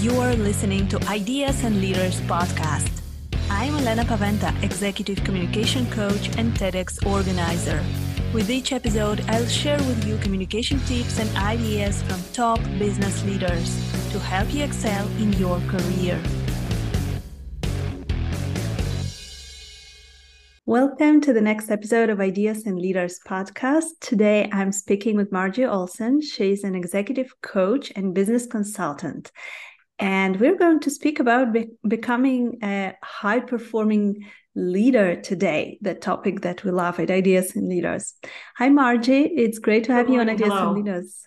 You're listening to Ideas and Leaders podcast. I'm Elena Paweta, Executive Communication Coach and TEDx organizer. With each episode, I'll share with you communication tips and ideas from top business leaders to help you excel in your career. Welcome to the next episode of Ideas and Leaders podcast. Today I'm speaking with Margie Oleson. She's an executive coach and business consultant. And we're going to speak about be- becoming a high performing leader today, the topic that we love at Ideas and Leaders. Hi, Margie. It's great to have you on Ideas Hello. and Leaders.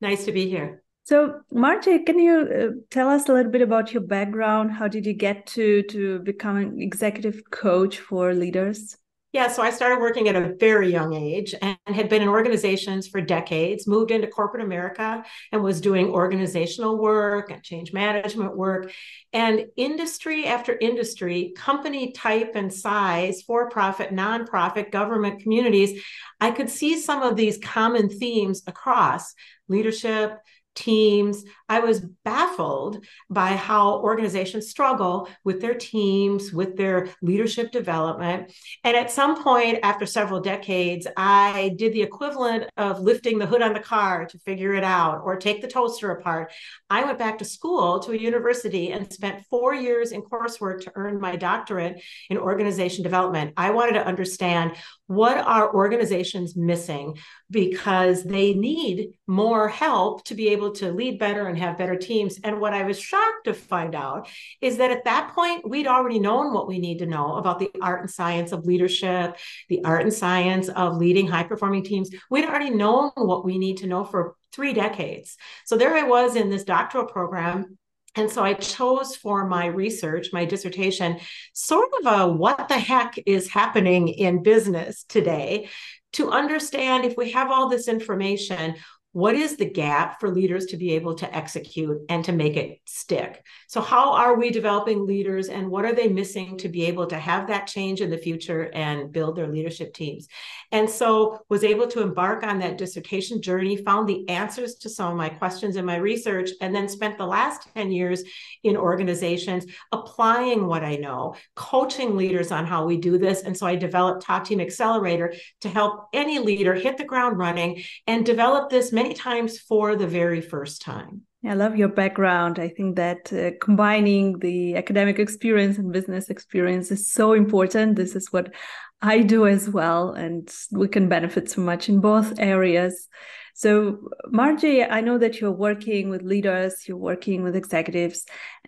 Nice to be here. So, Margie, can you uh, tell us a little bit about your background? How did you get to to become an executive coach for leaders? Yeah, so I started working at a very young age and had been in organizations for decades, moved into corporate America and was doing organizational work and change management work. And industry after industry, company type and size, for profit, nonprofit, government communities, I could see some of these common themes across leadership, teams. I was baffled by how organizations struggle with their teams, with their leadership development. And at some point, after several decades, I did the equivalent of lifting the hood on the car to figure it out or take the toaster apart. I went back to school to a university and spent four years in coursework to earn my doctorate in organization development. I wanted to understand what are organizations missing because they need more help to be able to lead better and have better teams. And what I was shocked to find out is that at that point, we'd already known what we need to know about the art and science of leadership, the art and science of leading high performing teams. We'd already known what we need to know for three decades. So there I was in this doctoral program and so I chose for my research, my dissertation, sort of a what the heck is happening in business today to understand if we have all this information, what is the gap for leaders to be able to execute and to make it stick? So how are we developing leaders and what are they missing to be able to have that change in the future and build their leadership teams? And so was able to embark on that dissertation journey found the answers to some of my questions in my research and then spent the last 10 years in organizations applying what i know coaching leaders on how we do this. And so i developed top team accelerator to help any leader hit the ground running and develop this many times for the very first time. I love your background. I think that uh, combining the academic experience and business experience is so important. This is what I do as well, and we can benefit so much in both areas. So, Margie, I know that you're working with leaders, you're working with executives.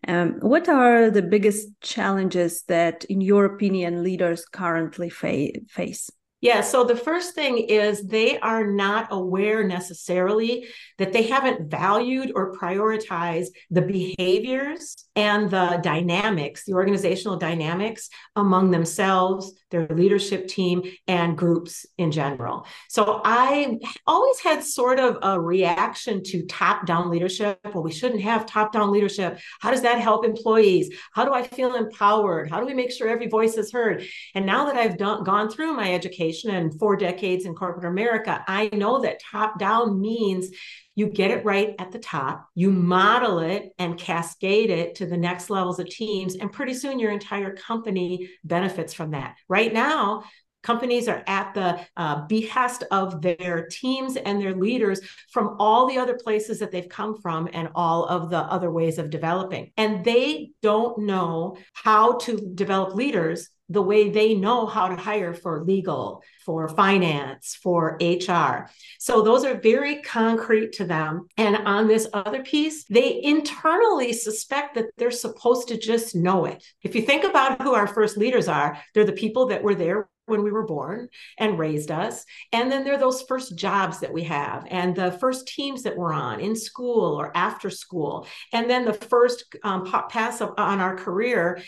Um, what are the biggest challenges that, in your opinion, leaders currently fa face? Yeah, so the first thing is they are not aware necessarily that they haven't valued or prioritized the behaviors and the dynamics, the organizational dynamics among themselves, their leadership team, and groups in general. So I always had sort of a reaction to top down leadership. Well, we shouldn't have top down leadership. How does that help employees? How do I feel empowered? How do we make sure every voice is heard? And now that I've done, gone through my education and four decades in corporate America, I know that top down means you get it right at the top, you model it and cascade it to the next levels of teams, and pretty soon your entire company benefits from that. Right now, companies are at the uh, behest of their teams and their leaders from all the other places that they've come from and all of the other ways of developing. And they don't know how to develop leaders the way they know how to hire for legal, for finance, for HR. So those are very concrete to them. And on this other piece, they internally suspect that they're supposed to just know it. If you think about who our first leaders are, they're the people that were there when we were born and raised us. And then there are those first jobs that we have and the first teams that we're on in school or after school. And then the first um, pass on our career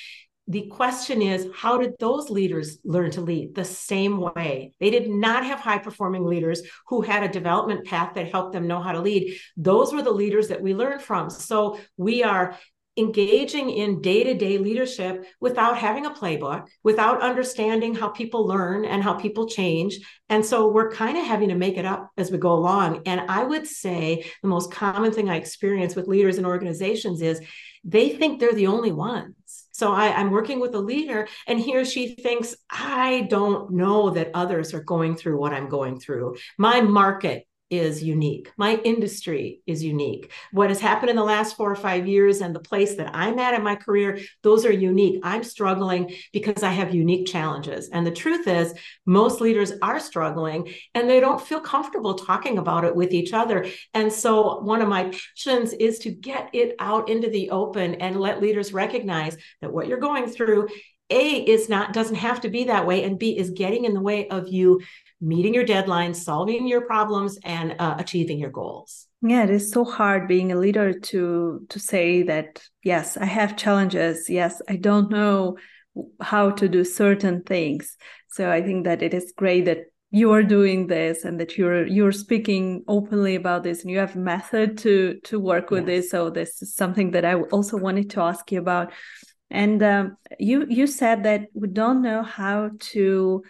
the question is how did those leaders learn to lead the same way they did not have high performing leaders who had a development path that helped them know how to lead those were the leaders that we learned from so we are engaging in day to day leadership without having a playbook, without understanding how people learn and how people change. And so we're kind of having to make it up as we go along. And I would say the most common thing I experience with leaders and organizations is they think they're the only ones. So I, am working with a leader, and he or she thinks, I don't know that others are going through what I'm going through. My market is unique. My industry is unique. What has happened in the last four or five years and the place that I'm at in my career, those are unique. I'm struggling because I have unique challenges. And the truth is, most leaders are struggling and they don't feel comfortable talking about it with each other. And so, one of my passions is to get it out into the open and let leaders recognize that what you're going through a is not doesn't have to be that way and b is getting in the way of you meeting your deadlines, solving your problems, and uh, achieving your goals. Yeah, it is so hard being a leader to to say that yes, I have challenges. Yes, I don't know how to do certain things. So I think that it is great that you are doing this and that you're you're speaking openly about this and you have method to to work with yes. this so this is something that i also wanted to ask you about and um, you you said that we don't know how to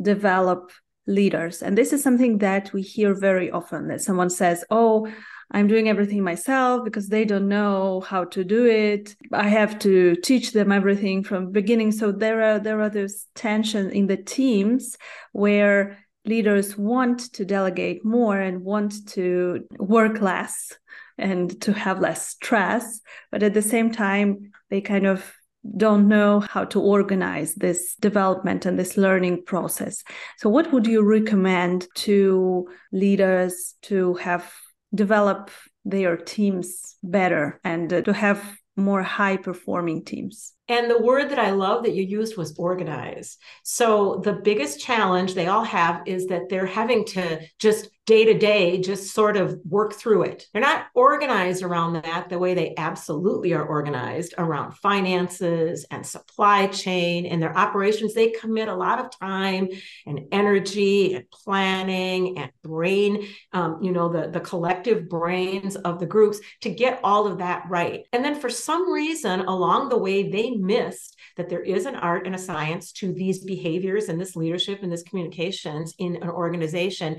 develop leaders. And this is something that we hear very often that someone says, Oh, I'm doing everything myself because they don't know how to do it. I have to teach them everything from beginning. So there are there are those tension in the teams where leaders want to delegate more and want to work less and to have less stress, but at the same time they kind of don't know how to organize this development and this learning process. So, what would you recommend to leaders to have develop their teams better and uh, to have more high performing teams? And the word that I love that you used was organize. So the biggest challenge they all have is that they're having to just day to day just sort of work through it. They're not organized around that the way they absolutely are organized around finances and supply chain and their operations. They commit a lot of time and energy and planning and brain, um, you know, the, the collective brains of the groups to get all of that right. And then for some reason along the way, they missed that there is an art and a science to these behaviors and this leadership and this communications in an organization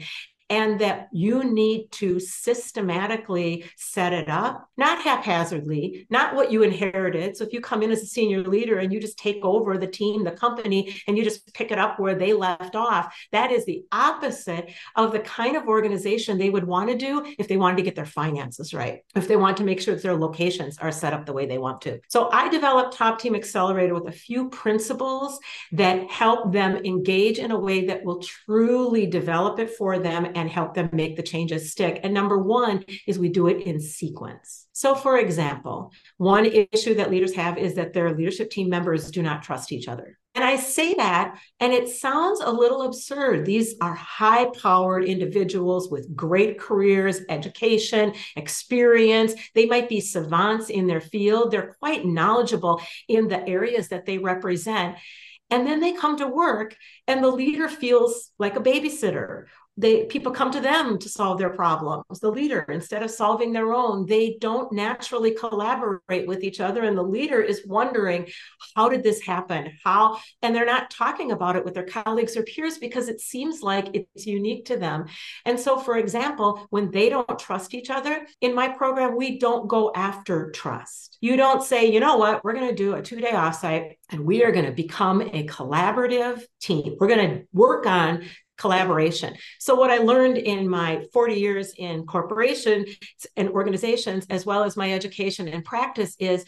and that you need to systematically set it up, not haphazardly, not what you inherited. So if you come in as a senior leader and you just take over the team, the company, and you just pick it up where they left off, that is the opposite of the kind of organization they would want to do if they wanted to get their finances right, if they want to make sure that their locations are set up the way they want to. So I developed Top Team Accelerator with a few principles that help them engage in a way that will truly develop it for them and help them make the changes stick. And number one is we do it in sequence. So, for example, one issue that leaders have is that their leadership team members do not trust each other. And I say that, and it sounds a little absurd. These are high powered individuals with great careers, education, experience. They might be savants in their field, they're quite knowledgeable in the areas that they represent. And then they come to work, and the leader feels like a babysitter they people come to them to solve their problems. The leader instead of solving their own they don't naturally collaborate with each other and the leader is wondering how did this happen? How? And they're not talking about it with their colleagues or peers because it seems like it's unique to them. And so for example when they don't trust each other in my program we don't go after trust. You don't say you know what? We're going to do a two day offsite and we are going to become a collaborative team. We're going to work on collaboration. So, what I learned in my 40 years in corporations and organizations, as well as my education and practice, is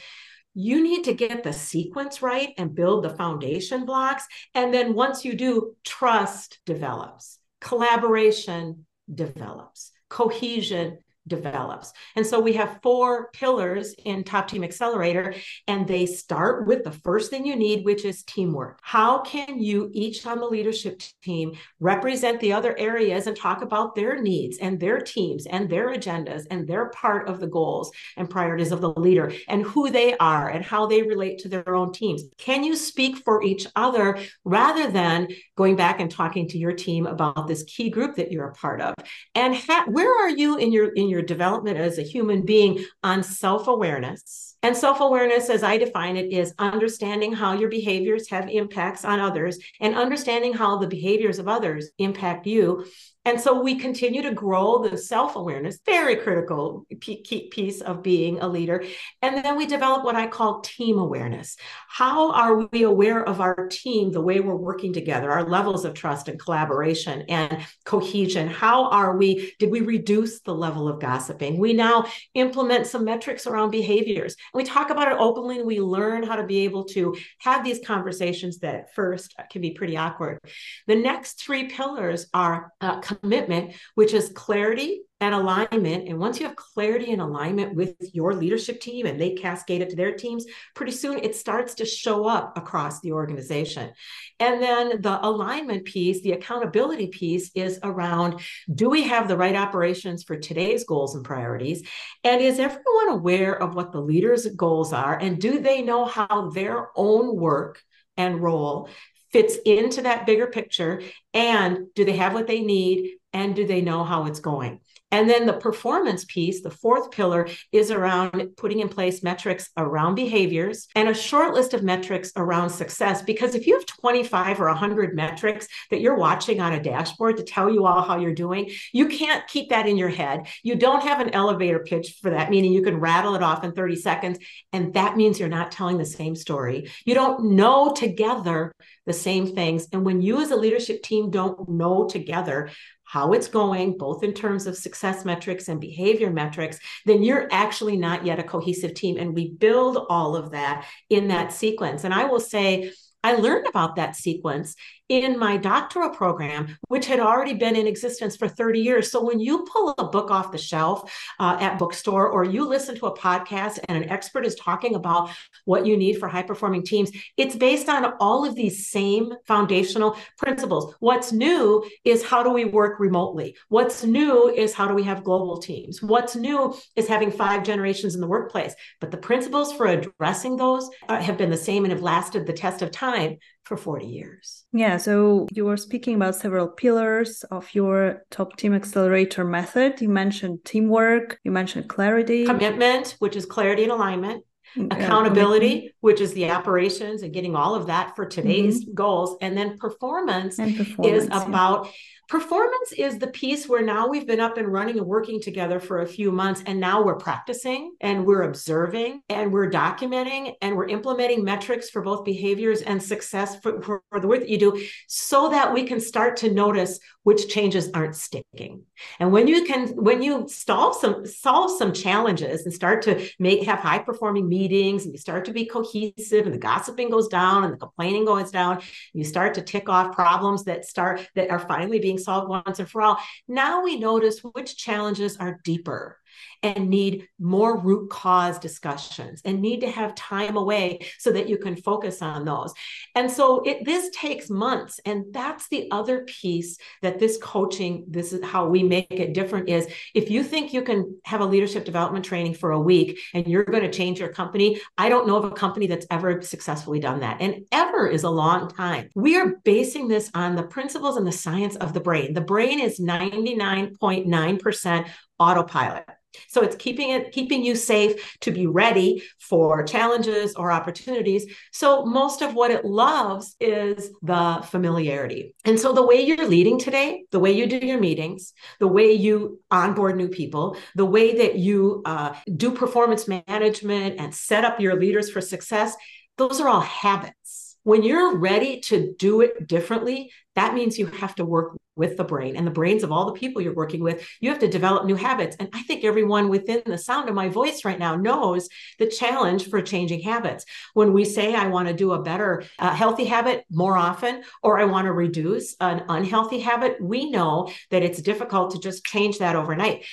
you need to get the sequence right and build the foundation blocks. And then once you do, trust develops, collaboration develops, cohesion develops. And so we have four pillars in Top Team Accelerator, and they start with the first thing you need, which is teamwork. How can you each on the leadership team represent the other areas and talk about their needs and their teams and their agendas and their part of the goals and priorities of the leader and who they are and how they relate to their own teams? Can you speak for each other rather than going back and talking to your team about this key group that you're a part of? And ha- where are you in your in your your development as a human being on self awareness. And self awareness, as I define it, is understanding how your behaviors have impacts on others and understanding how the behaviors of others impact you and so we continue to grow the self awareness, very critical piece of being a leader. And then we develop what I call team awareness. How are we aware of our team, the way we're working together, our levels of trust and collaboration and cohesion? How are we, did we reduce the level of gossiping? We now implement some metrics around behaviors. We talk about it openly. We learn how to be able to have these conversations that first can be pretty awkward. The next three pillars are uh, commitment, which is clarity and alignment. And once you have clarity and alignment with your leadership team and they cascade it to their teams, pretty soon it starts to show up across the organization. And then the alignment piece, the accountability piece is around do we have the right operations for today's goals and priorities? And is everyone aware of what the leader's goals are? And do they know how their own work and role fits into that bigger picture? And do they have what they need? And do they know how it's going? And then the performance piece, the fourth pillar, is around putting in place metrics around behaviors and a short list of metrics around success. Because if you have 25 or 100 metrics that you're watching on a dashboard to tell you all how you're doing, you can't keep that in your head. You don't have an elevator pitch for that, meaning you can rattle it off in 30 seconds. And that means you're not telling the same story. You don't know together the same things. And when you as a leadership team don't know together how it's going, both in terms of success metrics and behavior metrics, then you're actually not yet a cohesive team. And we build all of that in that sequence. And I will say, I learned about that sequence in my doctoral program, which had already been in existence for 30 years. So when you pull a book off the shelf uh, at bookstore, or you listen to a podcast and an expert is talking about what you need for high performing teams, it's based on all of these same foundational principles. What's new is how do we work remotely? What's new is how do we have global teams? What's new is having five generations in the workplace. But the principles for addressing those uh, have been the same and have lasted the test of time for 40 years. Yeah, so you were speaking about several pillars of your top team accelerator method. You mentioned teamwork, you mentioned clarity, commitment, which is clarity and alignment, mm, accountability, which is the operations and getting all of that for today's mm-hmm. goals, and then performance, and performance is about yeah Performance is the piece where now we've been up and running and working together for a few months, and now we're practicing and we're observing and we're documenting and we're implementing metrics for both behaviors and success for, for, for the work that you do so that we can start to notice which changes aren't sticking. And when you can, when you solve some solve some challenges and start to make have high performing meetings and you start to be cohesive and the gossiping goes down and the complaining goes down, you start to tick off problems that start that are finally being being solved once and for all. Now we notice which challenges are deeper and need more root cause discussions and need to have time away so that you can focus on those. And so it this takes months and that's the other piece that this coaching this is how we make it different is if you think you can have a leadership development training for a week and you're going to change your company, I don't know of a company that's ever successfully done that. And ever is a long time. We are basing this on the principles and the science of the brain. The brain is 99.9% autopilot. So it's keeping it keeping you safe to be ready for challenges or opportunities. So most of what it loves is the familiarity. And so the way you're leading today, the way you do your meetings, the way you onboard new people, the way that you uh, do performance management and set up your leaders for success, those are all habits when you're ready to do it differently, that means you have to work with the brain and the brains of all the people you're working with. You have to develop new habits. And I think everyone within the sound of my voice right now knows the challenge for changing habits. When we say, I want to do a better uh, healthy habit more often, or I want to reduce an unhealthy habit, we know that it's difficult to just change that overnight.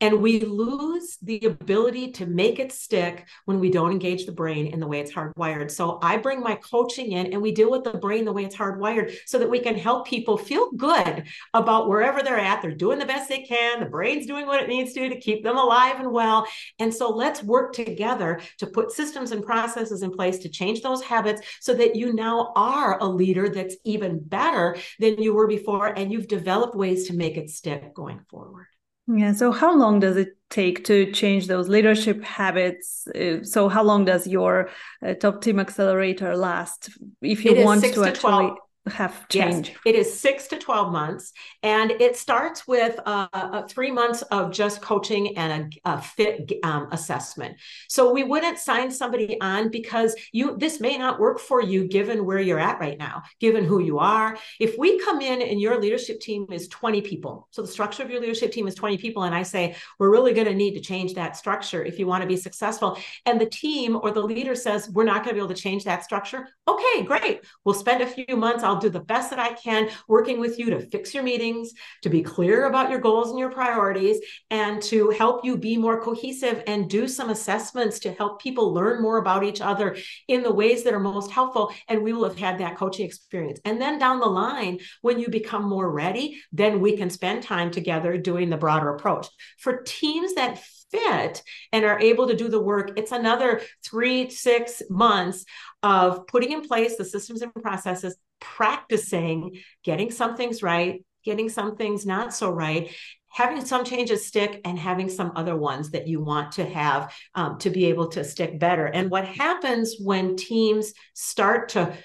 And we lose the ability to make it stick when we don't engage the brain in the way it's hardwired. So I bring my coaching in and we deal with the brain the way it's hardwired so that we can help people feel good about wherever they're at. They're doing the best they can. The brain's doing what it needs to to keep them alive and well. And so let's work together to put systems and processes in place to change those habits so that you now are a leader that's even better than you were before. And you've developed ways to make it stick going forward. Yeah. So, how long does it take to change those leadership habits? Uh, so, how long does your uh, top team accelerator last? If you want to, to actually. 12 have change? Yes, it is six to 12 months. And it starts with uh, uh, three months of just coaching and a, a fit um, assessment. So we wouldn't sign somebody on because you this may not work for you given where you're at right now, given who you are. If we come in and your leadership team is 20 people, so the structure of your leadership team is 20 people, and I say, we're really going to need to change that structure if you want to be successful. And the team or the leader says, we're not going to be able to change that structure. Okay, great. We'll spend a few months. I'll I'll do the best that I can working with you to fix your meetings, to be clear about your goals and your priorities, and to help you be more cohesive and do some assessments to help people learn more about each other in the ways that are most helpful. And we will have had that coaching experience. And then down the line, when you become more ready, then we can spend time together doing the broader approach. For teams that fit and are able to do the work, it's another three, six months of putting in place the systems and processes, practicing getting some things right, getting some things not so right, having some changes stick and having some other ones that you want to have um, to be able to stick better. And what happens when teams start to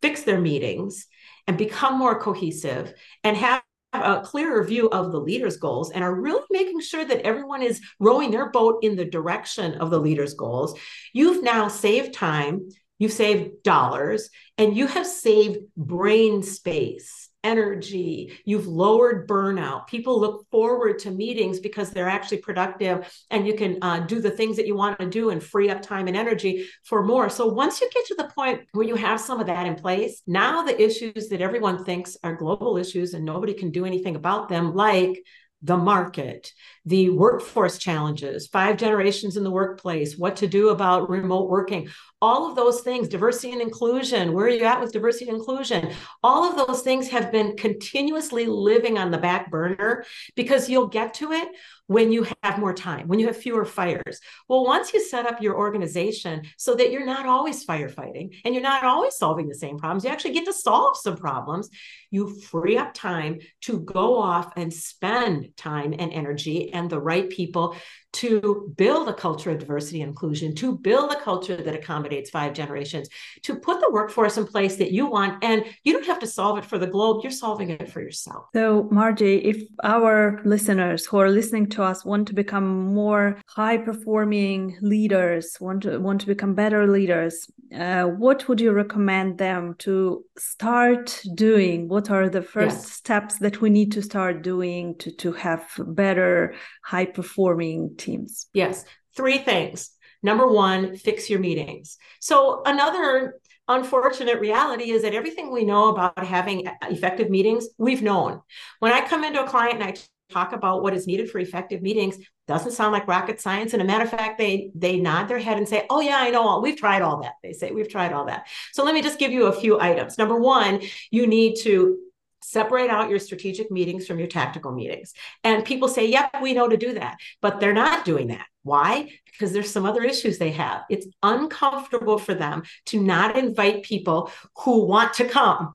fix their meetings and become more cohesive and have a clearer view of the leader's goals and are really making sure that everyone is rowing their boat in the direction of the leader's goals, you've now saved time, you've saved dollars, and you have saved brain space energy, you've lowered burnout. People look forward to meetings because they're actually productive and you can uh, do the things that you want to do and free up time and energy for more. So once you get to the point where you have some of that in place, now the issues that everyone thinks are global issues and nobody can do anything about them, like the market, the workforce challenges, five generations in the workplace, what to do about remote working, all of those things, diversity and inclusion, where are you at with diversity and inclusion? All of those things have been continuously living on the back burner because you'll get to it when you have more time, when you have fewer fires. Well, once you set up your organization so that you're not always firefighting and you're not always solving the same problems, you actually get to solve some problems. You free up time to go off and spend time and energy and the right people to build a culture of diversity and inclusion, to build a culture that accommodates five generations, to put the workforce in place that you want. And you don't have to solve it for the globe, you're solving it for yourself. So, Margie, if our listeners who are listening to us want to become more high performing leaders, want to, want to become better leaders, uh, what would you recommend them to start doing? What are the first yes. steps that we need to start doing to, to have better, high performing teams? Yes, three things. Number one, fix your meetings. So, another unfortunate reality is that everything we know about having effective meetings, we've known. When I come into a client and I talk about what is needed for effective meetings, doesn't sound like rocket science. And a matter of fact, they they nod their head and say, "Oh yeah, I know all. We've tried all that." They say, "We've tried all that." So let me just give you a few items. Number one, you need to separate out your strategic meetings from your tactical meetings. And people say, yep, we know to do that, but they're not doing that. Why? Because there's some other issues they have. It's uncomfortable for them to not invite people who want to come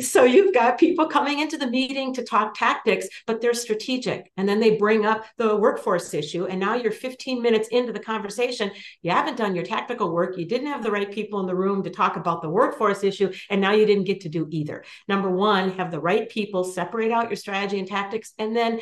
so you've got people coming into the meeting to talk tactics, but they're strategic. And then they bring up the workforce issue. And now you're 15 minutes into the conversation. You haven't done your tactical work. You didn't have the right people in the room to talk about the workforce issue. And now you didn't get to do either. Number one, have the right people separate out your strategy and tactics and then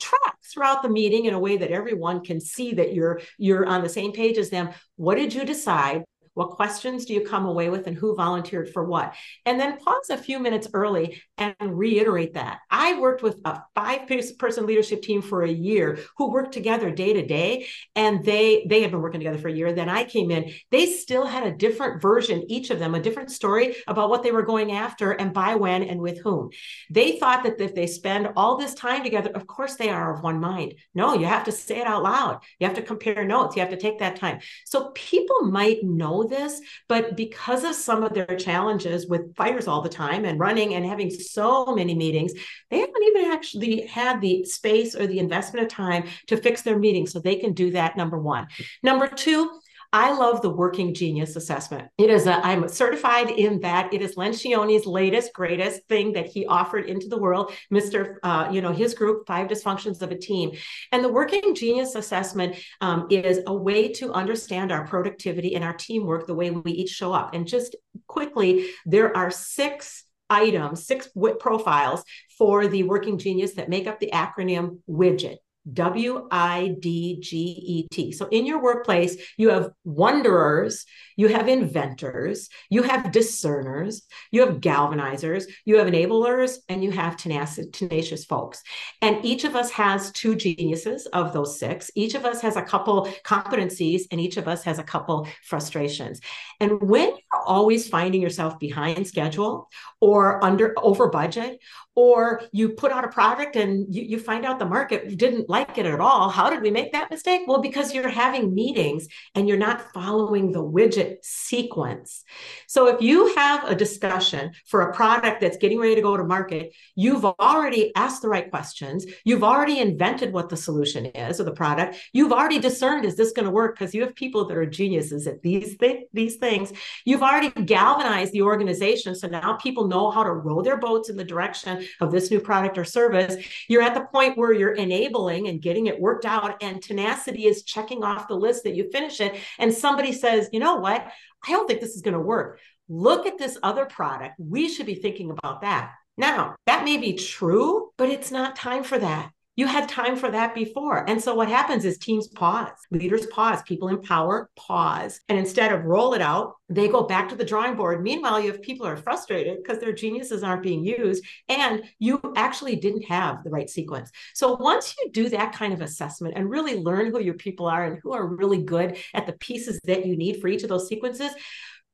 track throughout the meeting in a way that everyone can see that you're you're on the same page as them what did you decide what questions do you come away with and who volunteered for what? And then pause a few minutes early and reiterate that. I worked with a five person leadership team for a year who worked together day to day and they they had been working together for a year. Then I came in. They still had a different version each of them, a different story about what they were going after and by when and with whom. They thought that if they spend all this time together, of course they are of one mind. No, you have to say it out loud. You have to compare notes. You have to take that time. So people might know this, but because of some of their challenges with fires all the time and running and having so many meetings, they haven't even actually had the space or the investment of time to fix their meetings. So they can do that, number one. Number two, I love the Working Genius Assessment. It is a, I'm certified in that. It is Lencioni's latest, greatest thing that he offered into the world. Mr. Uh, you know, his group, Five Dysfunctions of a Team, and the Working Genius Assessment um, is a way to understand our productivity and our teamwork, the way we each show up. And just quickly, there are six items, six profiles for the working genius that make up the acronym widget. W I D G E T. So in your workplace, you have wanderers, you have inventors, you have discerners, you have galvanizers, you have enablers, and you have tenacious, tenacious folks. And each of us has two geniuses of those six. Each of us has a couple competencies, and each of us has a couple frustrations. And when you're always finding yourself behind schedule or under over budget or you put out a product and you, you find out the market didn't like it at all. How did we make that mistake? Well, because you're having meetings and you're not following the widget sequence. So if you have a discussion for a product that's getting ready to go to market, you've already asked the right questions. You've already invented what the solution is of the product. You've already discerned, is this going to work? Because you have people that are geniuses at these, th- these things. You've already galvanized the organization. So now people know how to row their boats in the direction of this new product or service, you're at the point where you're enabling and getting it worked out, and tenacity is checking off the list that you finish it. And somebody says, you know what? I don't think this is going to work. Look at this other product. We should be thinking about that. Now, that may be true, but it's not time for that. You had time for that before. And so what happens is teams pause, leaders pause, people in power pause. And instead of roll it out, they go back to the drawing board. Meanwhile, you have people are frustrated because their geniuses aren't being used and you actually didn't have the right sequence. So once you do that kind of assessment and really learn who your people are and who are really good at the pieces that you need for each of those sequences,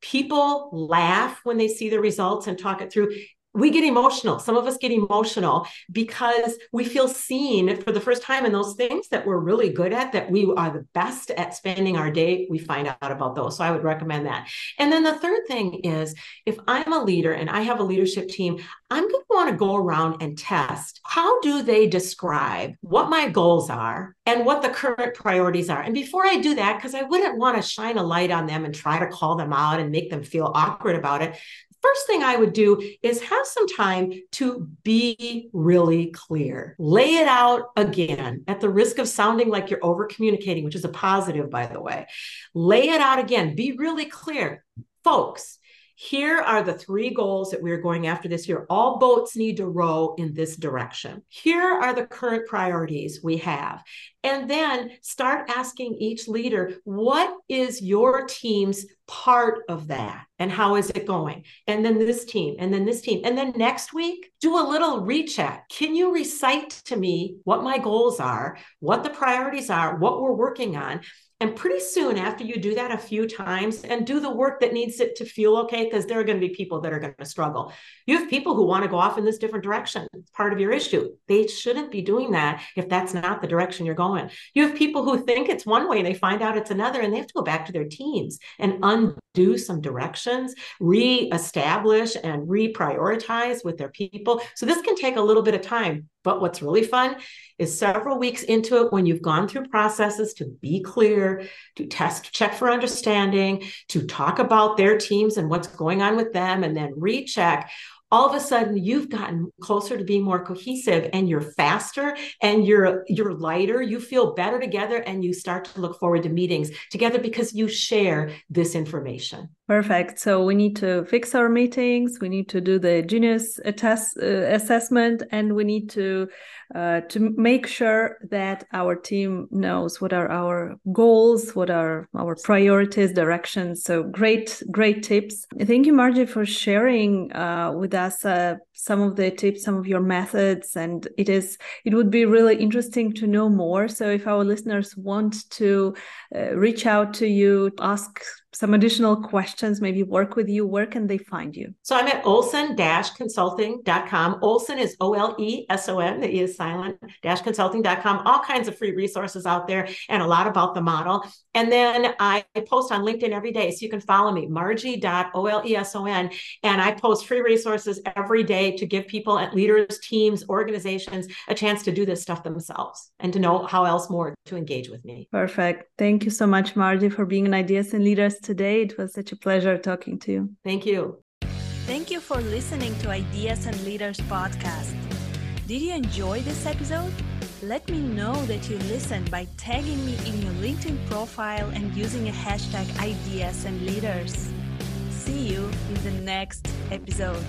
people laugh when they see the results and talk it through we get emotional. Some of us get emotional because we feel seen for the first time in those things that we're really good at, that we are the best at spending our day. We find out about those. So I would recommend that. And then the third thing is if I'm a leader and I have a leadership team, I'm going to want to go around and test how do they describe what my goals are and what the current priorities are. And before I do that, because I wouldn't want to shine a light on them and try to call them out and make them feel awkward about it, first thing I would do is have some time to be really clear. Lay it out again at the risk of sounding like you're over communicating, which is a positive, by the way. Lay it out again. Be really clear. Folks, here are the three goals that we're going after this year. All boats need to row in this direction. Here are the current priorities we have. And then start asking each leader, what is your team's part of that? And how is it going? And then this team, and then this team. And then next week, do a little recheck. Can you recite to me what my goals are, what the priorities are, what we're working on? And pretty soon after you do that a few times and do the work that needs it to feel okay, because there are going to be people that are going to struggle. You have people who want to go off in this different direction. It's part of your issue. They shouldn't be doing that if that's not the direction you're going. You have people who think it's one way and they find out it's another, and they have to go back to their teams and undo some directions, re-establish and reprioritize with their people. So this can take a little bit of time. But what's really fun is several weeks into it when you've gone through processes to be clear, to test, check for understanding, to talk about their teams and what's going on with them, and then recheck all of a sudden you've gotten closer to being more cohesive and you're faster and you're you're lighter you feel better together and you start to look forward to meetings together because you share this information perfect so we need to fix our meetings we need to do the genius test uh, assessment and we need to uh, to make sure that our team knows what are our goals, what are our priorities, directions. So great, great tips. Thank you, Margie, for sharing uh, with us uh, some of the tips, some of your methods, and it is it would be really interesting to know more. So if our listeners want to uh, reach out to you, ask some additional questions, maybe work with you, where can they find you? So I'm at oleson-consulting.com. Oleson is O-L-E-S-O-N, the E is silent, dash consulting.com. All kinds of free resources out there and a lot about the model. And then I post on LinkedIn every day. So you can follow me, margie.oleson. And I post free resources every day to give people at leaders, teams, organizations a chance to do this stuff themselves and to know how else more to engage with me. Perfect. Thank you so much, Margie, for being an Ideas and Leaders today. It was such a pleasure talking to you. Thank you. Thank you for listening to Ideas and Leaders podcast. Did you enjoy this episode? Let me know that you listened by tagging me in your LinkedIn profile and using a hashtag Ideas and Leaders. See you in the next episode.